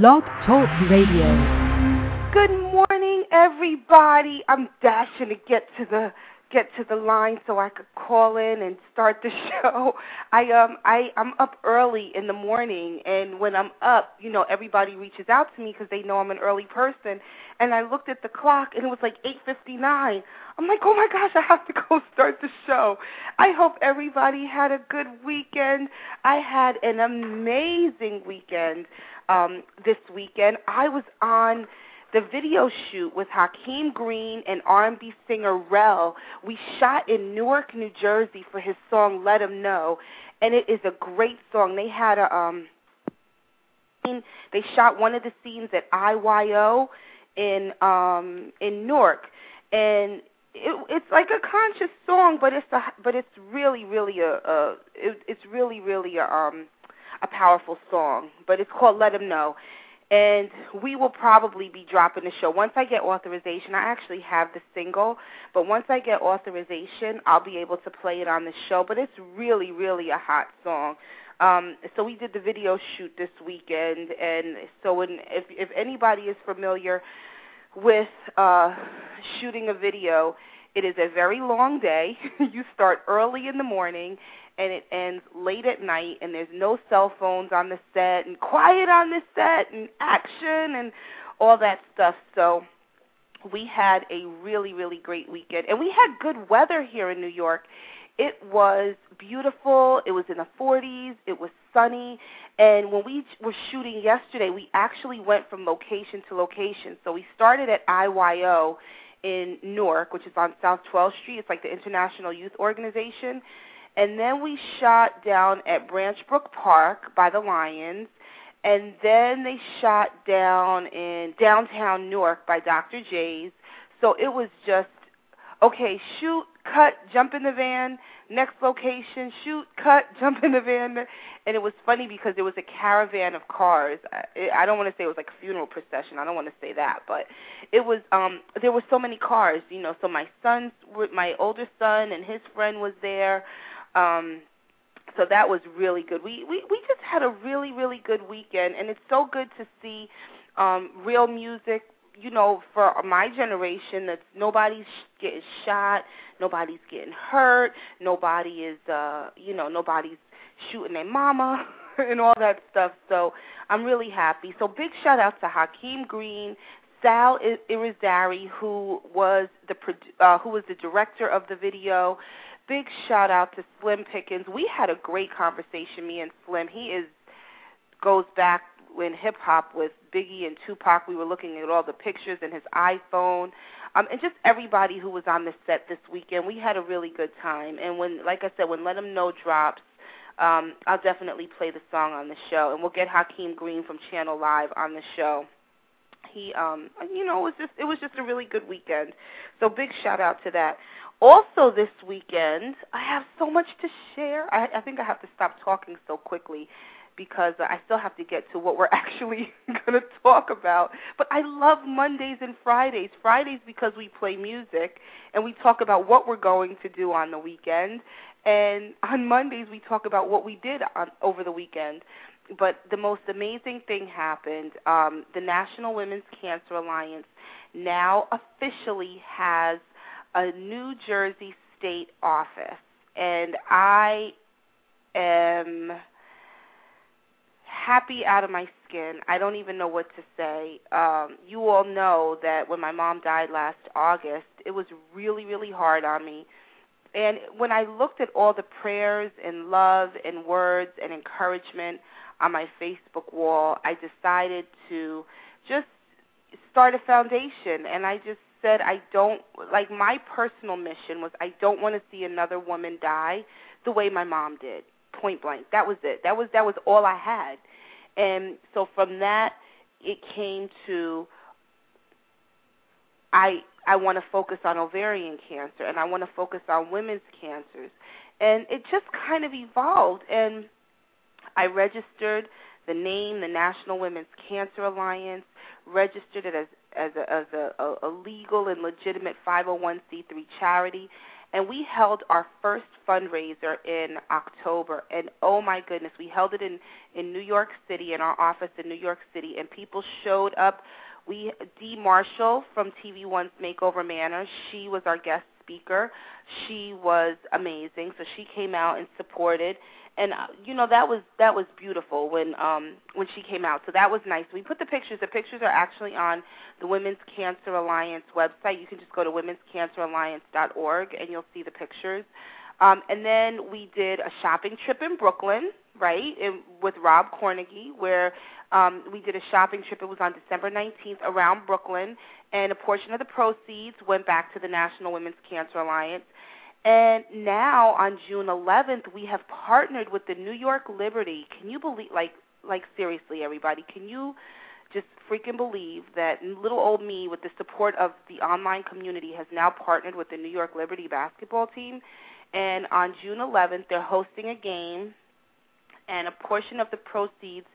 Blog Talk Radio. Good morning, everybody. I'm dashing to get to the get to the line so I could call in and start the show. I um I I'm up early in the morning and when I'm up, you know, everybody reaches out to me because they know I'm an early person. And I looked at the clock and it was like 8:59. I'm like, "Oh my gosh, I have to go start the show." I hope everybody had a good weekend. I had an amazing weekend um this weekend. I was on the video shoot with Hakeem Green and R&B singer Rel. We shot in Newark, New Jersey for his song Let Him Know, and it is a great song. They had a um they shot one of the scenes at IYO in um in Newark and it, it's like a conscious song but it's a but it's really really a, a it, it's really really a um a powerful song but it's called Let Him Know and we will probably be dropping the show once I get authorization. I actually have the single, but once I get authorization, I'll be able to play it on the show. But it's really, really a hot song. Um, so we did the video shoot this weekend, and so if if anybody is familiar with uh, shooting a video, it is a very long day. you start early in the morning and it ends late at night and there's no cell phones on the set and quiet on the set and action and all that stuff. So we had a really really great weekend and we had good weather here in New York. It was beautiful. It was in the 40s. It was sunny. And when we were shooting yesterday, we actually went from location to location. So we started at IYO in Newark, which is on South 12th Street. It's like the International Youth Organization. And then we shot down at Branch Brook Park by the Lions. And then they shot down in downtown Newark by Dr. J's. So it was just okay, shoot, cut, jump in the van, next location, shoot, cut, jump in the van. And it was funny because there was a caravan of cars. I, don't want to say it was like a funeral procession. I don't want to say that, but it was um there were so many cars, you know, so my son's my older son and his friend was there. Um, so that was really good. We we we just had a really really good weekend, and it's so good to see um, real music. You know, for my generation, that nobody's getting shot, nobody's getting hurt, nobody is, uh, you know, nobody's shooting their mama and all that stuff. So I'm really happy. So big shout out to Hakeem Green, Sal Irizarry, who was the uh, who was the director of the video big shout out to Slim Pickens. We had a great conversation, me and Slim. He is goes back in hip hop with Biggie and Tupac. We were looking at all the pictures and his iPhone. Um, and just everybody who was on the set this weekend, we had a really good time. And when, like I said, when Let 'Em Know drops, um, I'll definitely play the song on the show, and we'll get Hakeem Green from Channel Live on the show. He, um, you know, it was just it was just a really good weekend. So big shout out to that. Also, this weekend, I have so much to share. I, I think I have to stop talking so quickly because I still have to get to what we're actually going to talk about. But I love Mondays and Fridays. Fridays because we play music and we talk about what we're going to do on the weekend. And on Mondays we talk about what we did on over the weekend. But the most amazing thing happened. Um, the National Women's Cancer Alliance now officially has a New Jersey state office, and I am happy out of my skin. I don't even know what to say. Um, you all know that when my mom died last August, it was really, really hard on me. And when I looked at all the prayers and love and words and encouragement on my Facebook wall, I decided to just start a foundation. And I just said I don't like my personal mission was I don't want to see another woman die the way my mom did. Point blank. That was it. That was that was all I had. And so from that it came to I I want to focus on ovarian cancer and I want to focus on women's cancers. And it just kind of evolved and I registered the name, the National Women's Cancer Alliance, registered it as as a, as a, a, legal and legitimate 501c3 charity, and we held our first fundraiser in October. And oh my goodness, we held it in in New York City in our office in New York City, and people showed up. We Dee Marshall from TV One's Makeover Manor, she was our guest speaker. She was amazing, so she came out and supported and uh, you know that was that was beautiful when um when she came out. So that was nice. We put the pictures. The pictures are actually on the women's cancer alliance website. You can just go to womenscanceralliance.org and you'll see the pictures. Um and then we did a shopping trip in brooklyn right in, with rob cornegy where um we did a shopping trip. It was on december 19th around brooklyn. And a portion of the proceeds went back to the national women's cancer alliance and now on June 11th, we have partnered with the New York Liberty. Can you believe, like, like seriously, everybody? Can you just freaking believe that little old me, with the support of the online community, has now partnered with the New York Liberty basketball team? And on June 11th, they're hosting a game, and a portion of the proceeds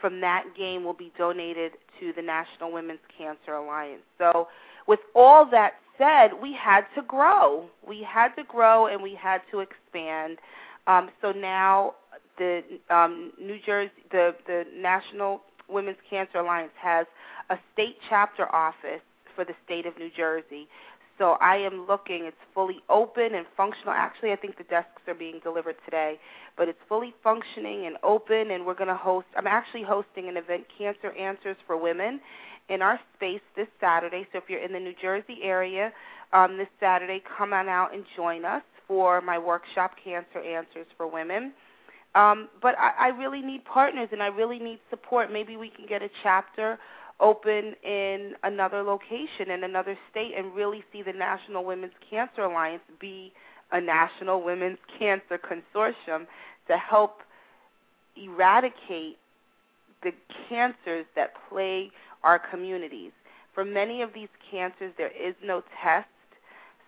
from that game will be donated to the National Women's Cancer Alliance. So, with all that said, we had to grow. We had to grow and we had to expand. Um, so now the um, New Jersey, the the National Women's Cancer Alliance has a state chapter office for the state of New Jersey. So I am looking. It's fully open and functional. Actually, I think the desks are being delivered today, but it's fully functioning and open. And we're going to host. I'm actually hosting an event, Cancer Answers for Women, in our space this Saturday. So if you're in the New Jersey area um, this Saturday, come on out and join us for my workshop, Cancer Answers for Women. Um, but I, I really need partners and I really need support. Maybe we can get a chapter open in another location in another state and really see the National Women's Cancer Alliance be a national women's cancer consortium to help eradicate the cancers that plague our communities. For many of these cancers, there is no test,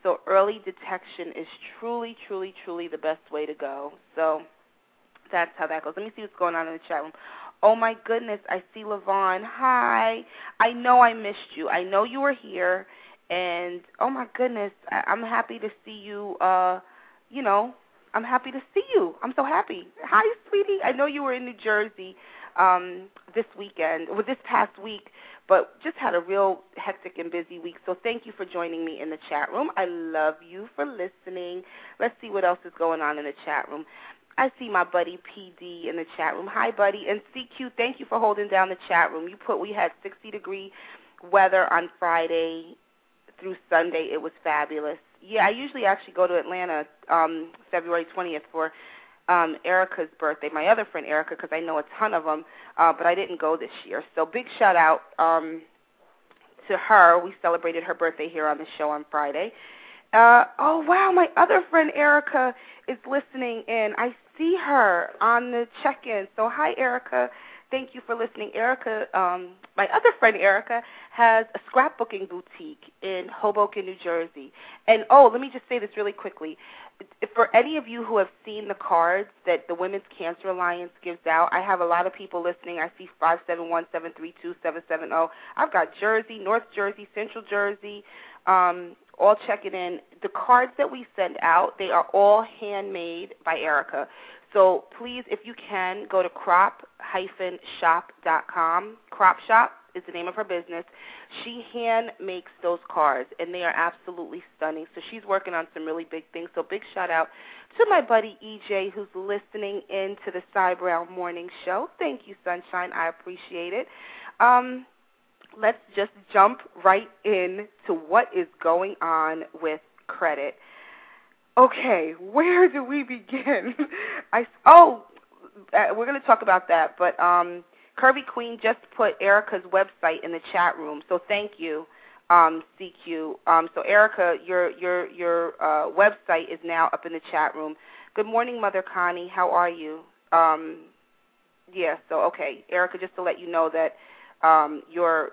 so early detection is truly, truly, truly the best way to go. So that's how that goes. Let me see what's going on in the chat room. Oh my goodness, I see Levon. Hi. I know I missed you. I know you were here and oh my goodness, I- I'm happy to see you uh, you know, I'm happy to see you. I'm so happy. Hi, sweetie. I know you were in New Jersey um, this weekend, or this past week, but just had a real hectic and busy week. So thank you for joining me in the chat room. I love you for listening. Let's see what else is going on in the chat room. I see my buddy PD in the chat room. Hi, buddy. And CQ, thank you for holding down the chat room. You put we had 60 degree weather on Friday through Sunday. It was fabulous. Yeah, I usually actually go to Atlanta um February 20th for um, Erica's birthday, my other friend Erica, because I know a ton of them, uh, but I didn't go this year. So big shout out um, to her. We celebrated her birthday here on the show on Friday. Uh, oh wow, my other friend Erica is listening in. I see her on the check-in. So hi Erica. Thank you for listening. Erica, um, my other friend Erica, has a scrapbooking boutique in Hoboken, New Jersey. And oh, let me just say this really quickly for any of you who have seen the cards that the Women's Cancer Alliance gives out, I have a lot of people listening. I see five seven one seven three two seven seven zero. I've got Jersey, North Jersey, Central Jersey, um, all checking in. The cards that we send out, they are all handmade by Erica. So please, if you can, go to crop-shop.com. Crop Shop is the name of her business. She hand makes those cards, and they are absolutely stunning. So she's working on some really big things. So big shout out to my buddy EJ who's listening in to the Cy Brown Morning Show. Thank you, Sunshine. I appreciate it. Um, let's just jump right in to what is going on with credit. Okay, where do we begin? I oh, uh, we're going to talk about that, but um Curvy Queen just put Erica's website in the chat room, so thank you, um, CQ. Um, so Erica, your your your uh, website is now up in the chat room. Good morning, Mother Connie. How are you? Um, yeah. So okay, Erica, just to let you know that um, your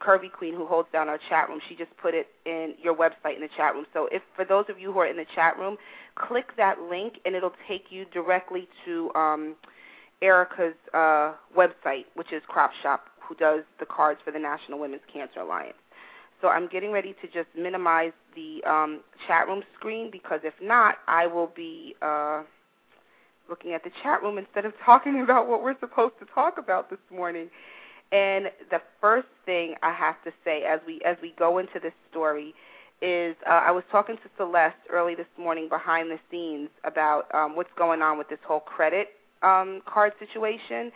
Curvy Queen, who holds down our chat room, she just put it in your website in the chat room. So if for those of you who are in the chat room, click that link and it'll take you directly to um, Erica's uh, website, which is Crop Shop, who does the cards for the National Women's Cancer Alliance. So I'm getting ready to just minimize the um, chat room screen because if not, I will be uh, looking at the chat room instead of talking about what we're supposed to talk about this morning. And the first thing I have to say as we as we go into this story is uh, I was talking to Celeste early this morning behind the scenes about um, what's going on with this whole credit um, card situation,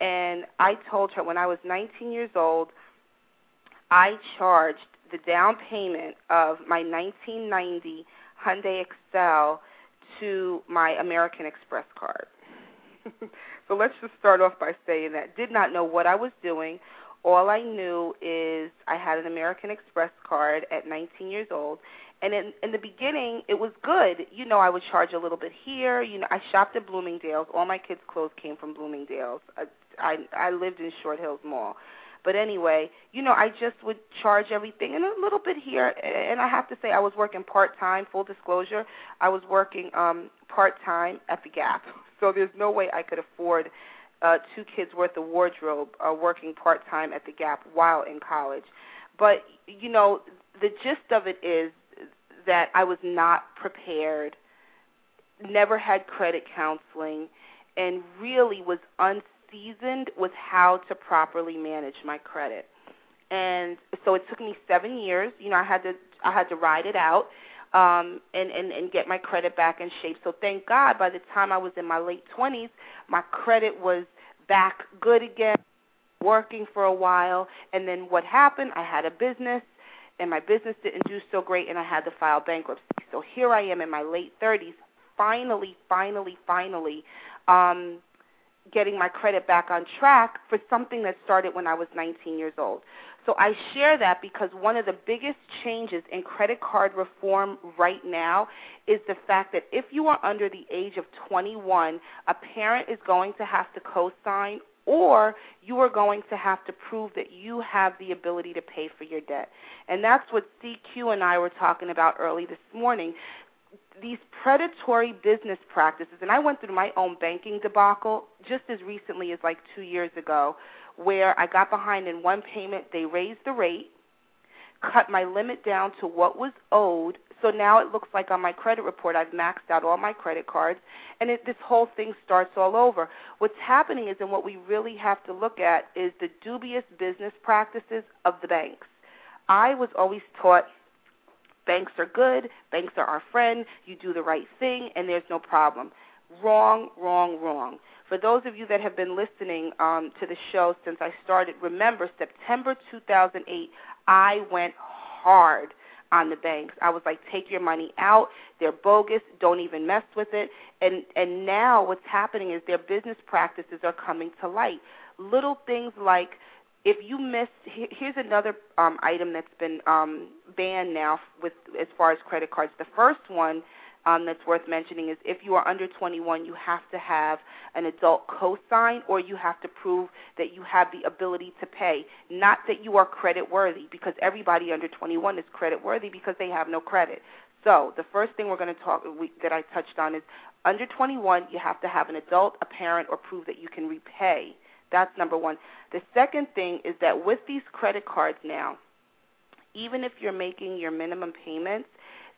and I told her when I was 19 years old, I charged the down payment of my 1990 Hyundai Excel to my American Express card. so let's just start off by saying that did not know what I was doing. All I knew is I had an American Express card at 19 years old, and in in the beginning it was good. You know, I would charge a little bit here. You know, I shopped at Bloomingdale's. All my kids' clothes came from Bloomingdale's. I I, I lived in Short Hills Mall. But anyway, you know, I just would charge everything and a little bit here. And I have to say, I was working part time. Full disclosure, I was working um part time at the Gap. So there's no way I could afford uh, two kids worth of wardrobe uh, working part time at the Gap while in college. But you know, the gist of it is that I was not prepared, never had credit counseling, and really was unseasoned with how to properly manage my credit. And so it took me seven years. You know, I had to I had to ride it out um, and, and, and get my credit back in shape. So thank God by the time I was in my late 20s, my credit was back good again, working for a while. And then what happened? I had a business, and my business didn't do so great, and I had to file bankruptcy. So here I am in my late 30s, finally, finally, finally. Um, getting my credit back on track for something that started when I was 19 years old. So I share that because one of the biggest changes in credit card reform right now is the fact that if you are under the age of 21, a parent is going to have to co-sign or you are going to have to prove that you have the ability to pay for your debt. And that's what CQ and I were talking about early this morning. These predatory business practices, and I went through my own banking debacle just as recently as like two years ago where I got behind in one payment, they raised the rate, cut my limit down to what was owed. So now it looks like on my credit report I've maxed out all my credit cards, and it, this whole thing starts all over. What's happening is, and what we really have to look at, is the dubious business practices of the banks. I was always taught banks are good, banks are our friend, you do the right thing, and there's no problem. Wrong, wrong, wrong. For those of you that have been listening um, to the show since I started, remember September 2008, I went hard on the banks. I was like, take your money out. They're bogus. Don't even mess with it. And and now what's happening is their business practices are coming to light. Little things like if you miss here's another um, item that's been um, banned now with as far as credit cards. The first one um, that's worth mentioning is if you are under 21, you have to have an adult co-sign or you have to prove that you have the ability to pay, not that you are credit worthy because everybody under 21 is credit worthy because they have no credit. So the first thing we're going to talk we, that I touched on is under 21, you have to have an adult, a parent, or prove that you can repay. That's number one. The second thing is that with these credit cards now, even if you're making your minimum payments,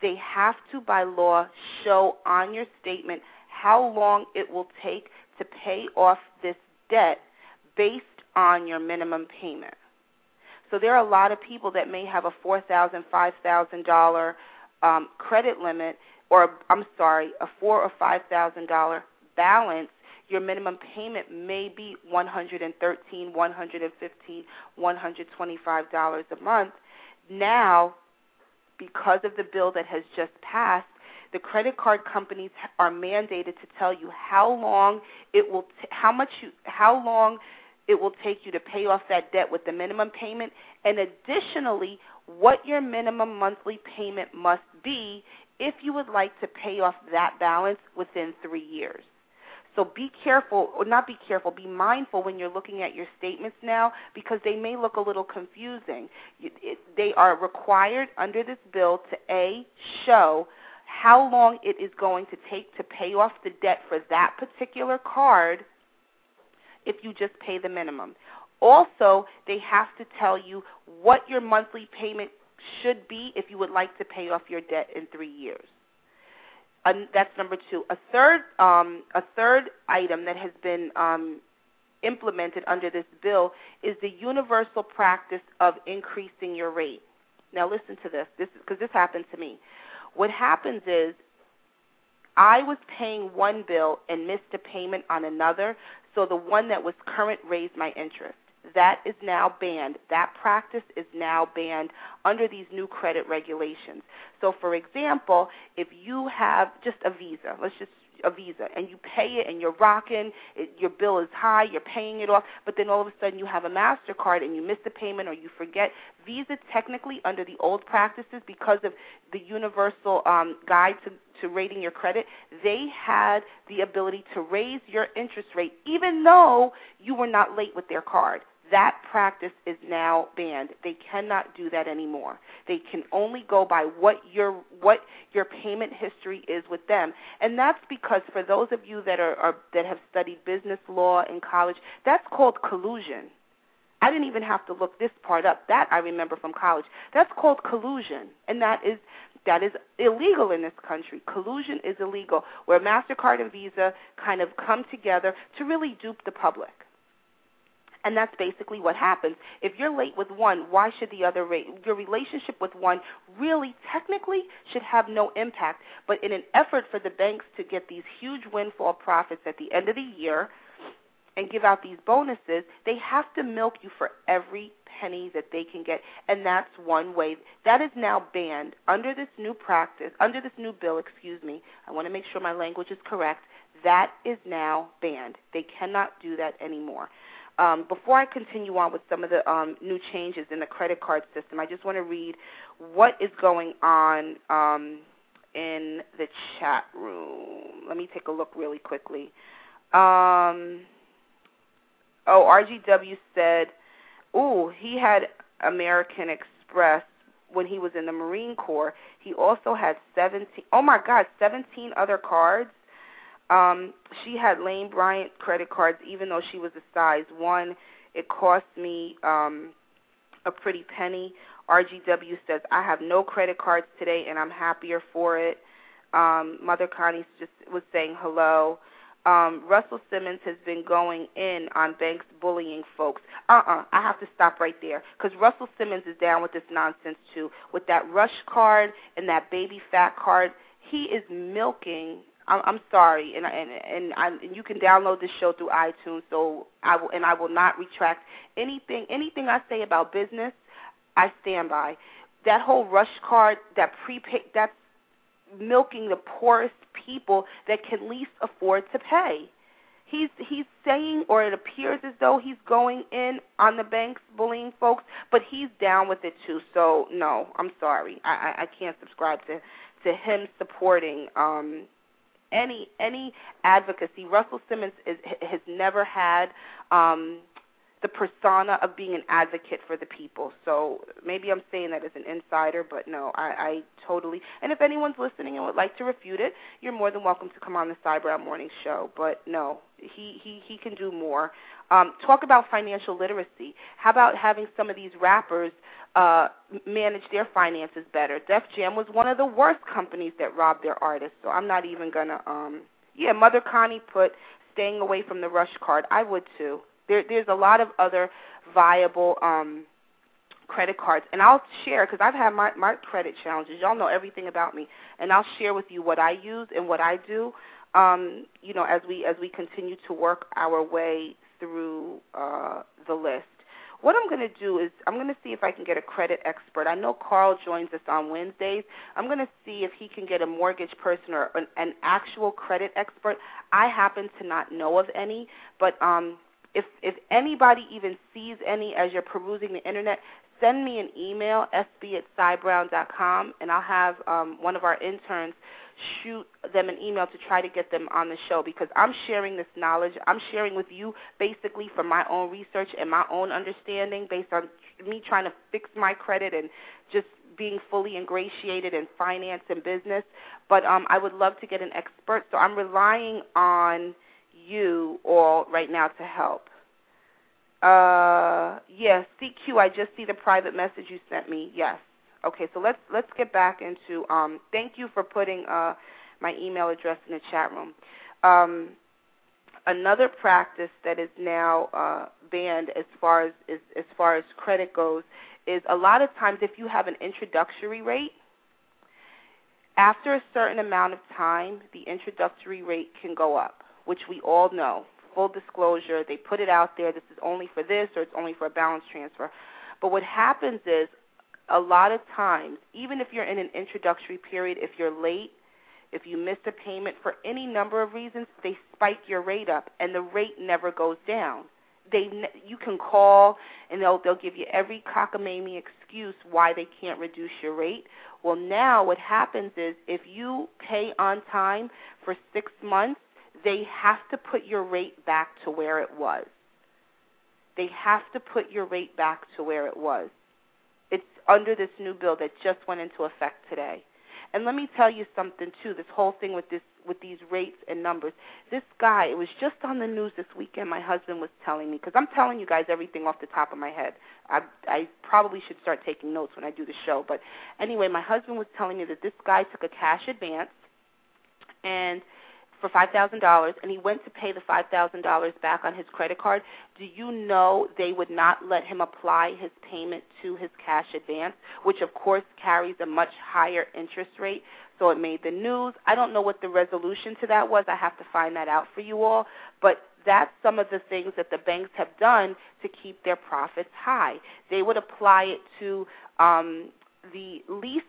they have to, by law, show on your statement how long it will take to pay off this debt based on your minimum payment. So there are a lot of people that may have a four thousand, five thousand dollar um, credit limit, or I'm sorry, a four or five thousand dollar balance. Your minimum payment may be one hundred and thirteen, one hundred and fifteen, one hundred twenty-five dollars a month. Now because of the bill that has just passed, the credit card companies are mandated to tell you how long it will t- how much you how long it will take you to pay off that debt with the minimum payment and additionally what your minimum monthly payment must be if you would like to pay off that balance within 3 years. So be careful, or not be careful, be mindful when you're looking at your statements now because they may look a little confusing. they are required under this bill to A, show how long it is going to take to pay off the debt for that particular card if you just pay the minimum. Also, they have to tell you what your monthly payment should be if you would like to pay off your debt in three years. And that's number two. A third, um, a third item that has been um, implemented under this bill is the universal practice of increasing your rate. Now, listen to this, this because this happened to me. What happens is I was paying one bill and missed a payment on another, so the one that was current raised my interest. That is now banned. That practice is now banned under these new credit regulations. So, for example, if you have just a Visa, let's just a Visa and you pay it and you're rocking, it, your bill is high, you're paying it off, but then all of a sudden you have a MasterCard and you miss the payment or you forget. Visa technically under the old practices because of the universal um, guide to, to rating your credit, they had the ability to raise your interest rate even though you were not late with their card. That practice is now banned. They cannot do that anymore. They can only go by what your what your payment history is with them, and that's because for those of you that are, are that have studied business law in college, that's called collusion. I didn't even have to look this part up. That I remember from college. That's called collusion, and that is that is illegal in this country. Collusion is illegal, where Mastercard and Visa kind of come together to really dupe the public. And that's basically what happens. If you're late with one, why should the other rate? Your relationship with one really, technically, should have no impact. But in an effort for the banks to get these huge windfall profits at the end of the year and give out these bonuses, they have to milk you for every penny that they can get. And that's one way. That is now banned under this new practice, under this new bill, excuse me. I want to make sure my language is correct. That is now banned. They cannot do that anymore. Um, before I continue on with some of the um, new changes in the credit card system, I just want to read what is going on um, in the chat room. Let me take a look really quickly. Um, oh, RGW said, "Ooh, he had American Express when he was in the Marine Corps. He also had 17. Oh my God, 17 other cards." Um, she had Lane Bryant credit cards, even though she was a size one. It cost me um, a pretty penny. RGW says I have no credit cards today, and I'm happier for it. Um, Mother Connie just was saying hello. Um, Russell Simmons has been going in on banks bullying folks. Uh-uh, I have to stop right there because Russell Simmons is down with this nonsense too. With that Rush card and that Baby Phat card, he is milking I'm, I'm sorry, and and and, I, and you can download this show through iTunes. So I will, and I will not retract anything. Anything I say about business, I stand by. That whole rush card, that prepaid, that's milking the poorest people that can least afford to pay. He's he's saying, or it appears as though he's going in on the banks bullying folks, but he's down with it too. So no, I'm sorry, I I, I can't subscribe to to him supporting um any any advocacy. Russell Simmons is, has never had um, the persona of being an advocate for the people. So maybe I'm saying that as an insider, but no, I, I totally. And if anyone's listening and would like to refute it, you're more than welcome to come on the Cyber Morning Show. But no, he he he can do more. Um, talk about financial literacy. How about having some of these rappers uh, manage their finances better? Def Jam was one of the worst companies that robbed their artists, so I'm not even gonna. Um, yeah, Mother Connie put staying away from the rush card. I would too. There, there's a lot of other viable um, credit cards, and I'll share because I've had my my credit challenges. Y'all know everything about me, and I'll share with you what I use and what I do. Um, you know, as we as we continue to work our way through uh, the list. What I'm going to do is I'm going to see if I can get a credit expert. I know Carl joins us on Wednesdays. I'm going to see if he can get a mortgage person or an, an actual credit expert. I happen to not know of any, but um, if if anybody even sees any as you're perusing the internet, send me an email sb at cybrown.com, and I'll have um, one of our interns shoot them an email to try to get them on the show because I'm sharing this knowledge. I'm sharing with you basically from my own research and my own understanding based on me trying to fix my credit and just being fully ingratiated in finance and business. But um, I would love to get an expert, so I'm relying on you all right now to help. Uh, yes, CQ, I just see the private message you sent me. Yes. Okay, so let's let's get back into. Um, thank you for putting uh, my email address in the chat room. Um, another practice that is now uh, banned as far as, as as far as credit goes is a lot of times if you have an introductory rate, after a certain amount of time, the introductory rate can go up, which we all know. Full disclosure, they put it out there. This is only for this, or it's only for a balance transfer. But what happens is, a lot of times, even if you're in an introductory period, if you're late, if you miss a payment for any number of reasons, they spike your rate up, and the rate never goes down. They, you can call, and they'll they'll give you every cockamamie excuse why they can't reduce your rate. Well, now what happens is if you pay on time for six months, they have to put your rate back to where it was. They have to put your rate back to where it was. It's under this new bill that just went into effect today. And let me tell you something too. This whole thing with this with these rates and numbers. This guy, it was just on the news this weekend. My husband was telling me because I'm telling you guys everything off the top of my head. I I probably should start taking notes when I do the show. But anyway, my husband was telling me that this guy took a cash advance and for five thousand dollars and he went to pay the five thousand dollars back on his credit card, do you know they would not let him apply his payment to his cash advance, which of course carries a much higher interest rate. So it made the news. I don't know what the resolution to that was. I have to find that out for you all. But that's some of the things that the banks have done to keep their profits high. They would apply it to um, the least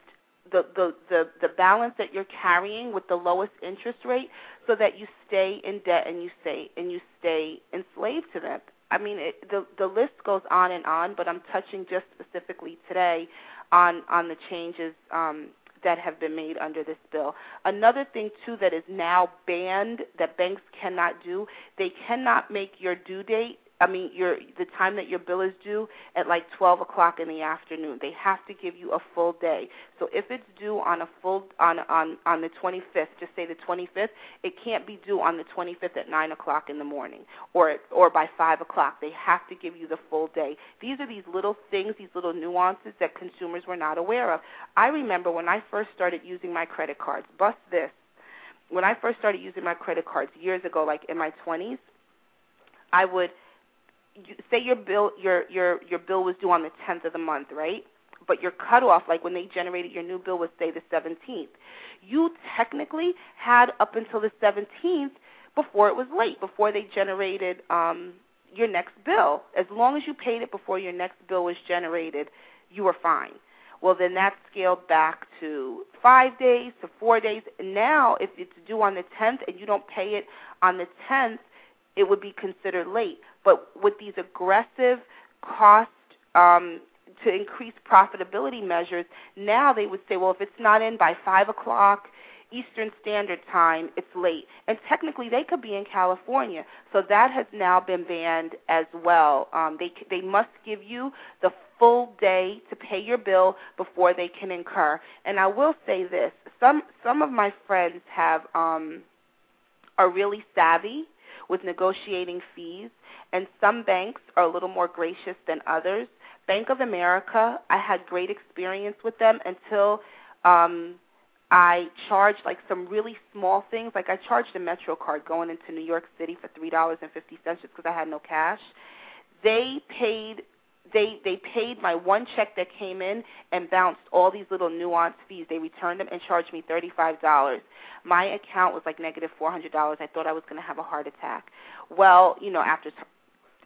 the, the, the, the balance that you're carrying with the lowest interest rate so that you stay in debt and you stay and you stay enslaved to them. I mean, it, the the list goes on and on, but I'm touching just specifically today on on the changes um, that have been made under this bill. Another thing too that is now banned that banks cannot do, they cannot make your due date I mean, your the time that your bill is due at like 12 o'clock in the afternoon. They have to give you a full day. So if it's due on a full on on on the 25th, just say the 25th, it can't be due on the 25th at 9 o'clock in the morning or or by 5 o'clock. They have to give you the full day. These are these little things, these little nuances that consumers were not aware of. I remember when I first started using my credit cards. Bust this. When I first started using my credit cards years ago, like in my 20s, I would say your bill your your your bill was due on the 10th of the month, right? But your cutoff, like when they generated your new bill, was say the 17th. You technically had up until the 17th before it was late, before they generated um, your next bill. As long as you paid it before your next bill was generated, you were fine. Well, then that scaled back to five days to four days. Now, if it's due on the 10th and you don't pay it on the 10th, it would be considered late. But with these aggressive cost um, to increase profitability measures, now they would say, well, if it's not in by 5 o'clock Eastern Standard Time, it's late. And technically, they could be in California. So that has now been banned as well. Um, they, they must give you the full day to pay your bill before they can incur. And I will say this some, some of my friends have um, are really savvy with negotiating fees, and some banks are a little more gracious than others. Bank of America, I had great experience with them until um, I charged like some really small things. Like I charged a Metro card going into New York City for three dollars and fifty cents just because I had no cash. They paid they they paid my one check that came in and bounced all these little nuanced fees. They returned them and charged me thirty five dollars. My account was like negative four hundred dollars. I thought I was going to have a heart attack. Well, you know, after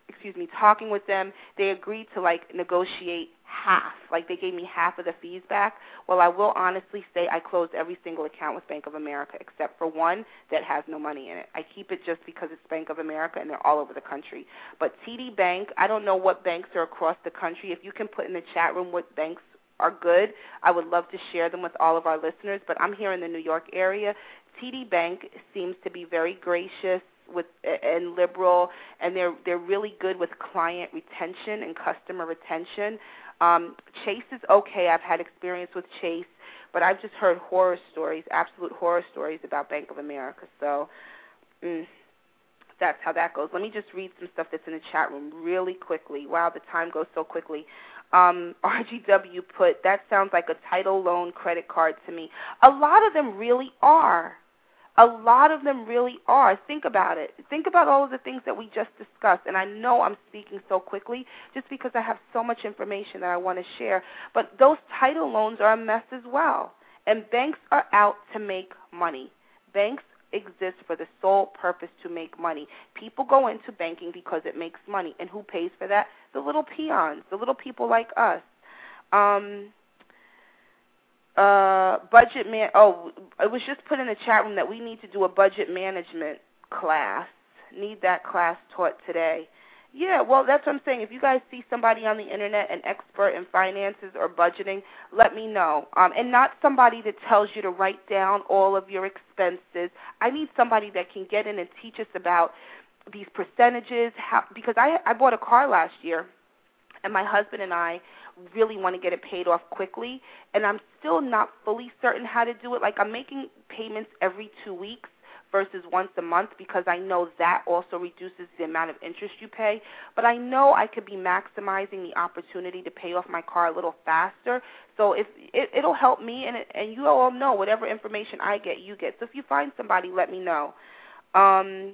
excuse me, talking with them, they agreed to like negotiate half. Like they gave me half of the fees back. Well, I will honestly say I closed every single account with Bank of America except for one that has no money in it. I keep it just because it's Bank of America and they're all over the country. But TD Bank, I don't know what banks are across the country. If you can put in the chat room what banks are good, I would love to share them with all of our listeners. But I'm here in the New York area. TD Bank seems to be very gracious with and liberal, and they're they're really good with client retention and customer retention. Um, Chase is okay. I've had experience with Chase, but I've just heard horror stories, absolute horror stories about Bank of America. So, mm. that's how that goes. Let me just read some stuff that's in the chat room really quickly. Wow, the time goes so quickly. Um, RGW put that sounds like a title loan credit card to me. A lot of them really are. A lot of them really are. Think about it. Think about all of the things that we just discussed. And I know I'm speaking so quickly just because I have so much information that I want to share. But those title loans are a mess as well. And banks are out to make money. Banks exist for the sole purpose to make money. People go into banking because it makes money. And who pays for that? The little peons, the little people like us. Um, uh, budget man. Oh, it was just put in the chat room that we need to do a budget management class. Need that class taught today. Yeah, well, that's what I'm saying. If you guys see somebody on the internet, an expert in finances or budgeting, let me know. Um, and not somebody that tells you to write down all of your expenses. I need somebody that can get in and teach us about these percentages. How because I I bought a car last year, and my husband and I really want to get it paid off quickly, and I'm still not fully certain how to do it. Like I'm making payments every two weeks versus once a month because I know that also reduces the amount of interest you pay. But I know I could be maximizing the opportunity to pay off my car a little faster. So if it, it'll help me, and it, and you all know whatever information I get, you get. So if you find somebody, let me know. Um,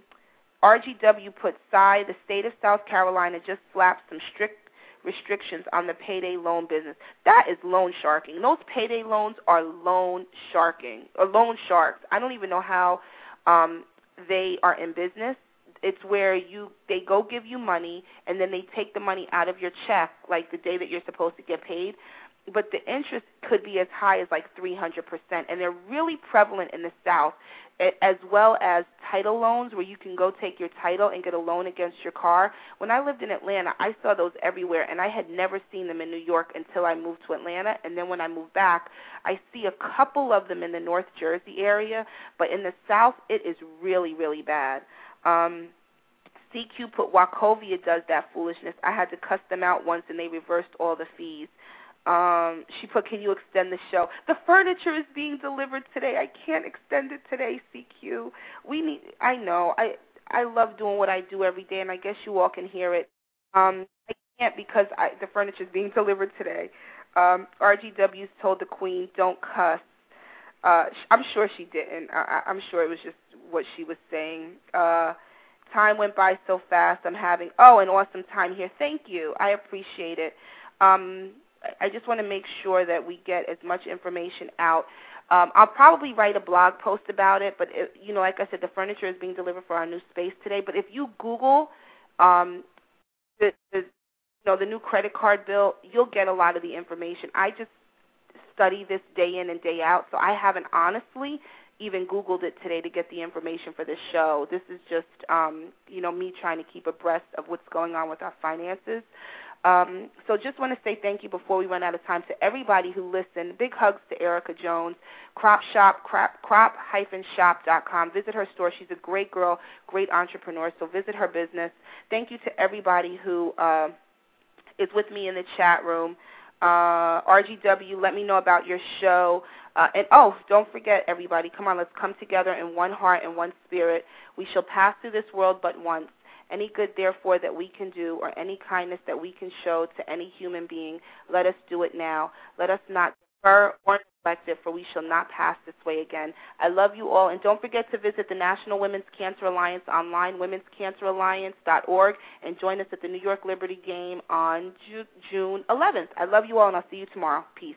RGW put Cy, the state of South Carolina just slapped some strict restrictions on the payday loan business. That is loan sharking. Those payday loans are loan sharking or loan sharks. I don't even know how um, they are in business. It's where you they go give you money and then they take the money out of your check like the day that you're supposed to get paid but the interest could be as high as like 300%. And they're really prevalent in the South, as well as title loans where you can go take your title and get a loan against your car. When I lived in Atlanta, I saw those everywhere, and I had never seen them in New York until I moved to Atlanta. And then when I moved back, I see a couple of them in the North Jersey area, but in the South, it is really, really bad. Um, CQ put Wachovia does that foolishness. I had to cuss them out once, and they reversed all the fees. Um, she put, "Can you extend the show?" The furniture is being delivered today. I can't extend it today, CQ. We need. I know. I I love doing what I do every day, and I guess you all can hear it. Um, I can't because I, the furniture is being delivered today. Um, RGW's told the Queen, "Don't cuss." Uh, I'm sure she didn't. I, I'm sure it was just what she was saying. Uh, time went by so fast. I'm having oh an awesome time here. Thank you. I appreciate it. Um, I just want to make sure that we get as much information out. Um, I'll probably write a blog post about it, but it, you know, like I said, the furniture is being delivered for our new space today. But if you Google um, the, the you know the new credit card bill, you'll get a lot of the information. I just study this day in and day out, so I haven't honestly even Googled it today to get the information for this show. This is just um, you know me trying to keep abreast of what's going on with our finances. Um, so just want to say thank you before we run out of time to everybody who listened. Big hugs to Erica Jones. Crop Shop, crop, crop-shop.com. Visit her store. She's a great girl, great entrepreneur. So visit her business. Thank you to everybody who uh, is with me in the chat room. Uh, RGW, let me know about your show. Uh, and oh, don't forget, everybody, come on, let's come together in one heart and one spirit. We shall pass through this world but once. Any good, therefore, that we can do, or any kindness that we can show to any human being, let us do it now. Let us not defer or neglect it, for we shall not pass this way again. I love you all, and don't forget to visit the National Women's Cancer Alliance online, womenscanceralliance.org, and join us at the New York Liberty Game on June 11th. I love you all, and I'll see you tomorrow. Peace.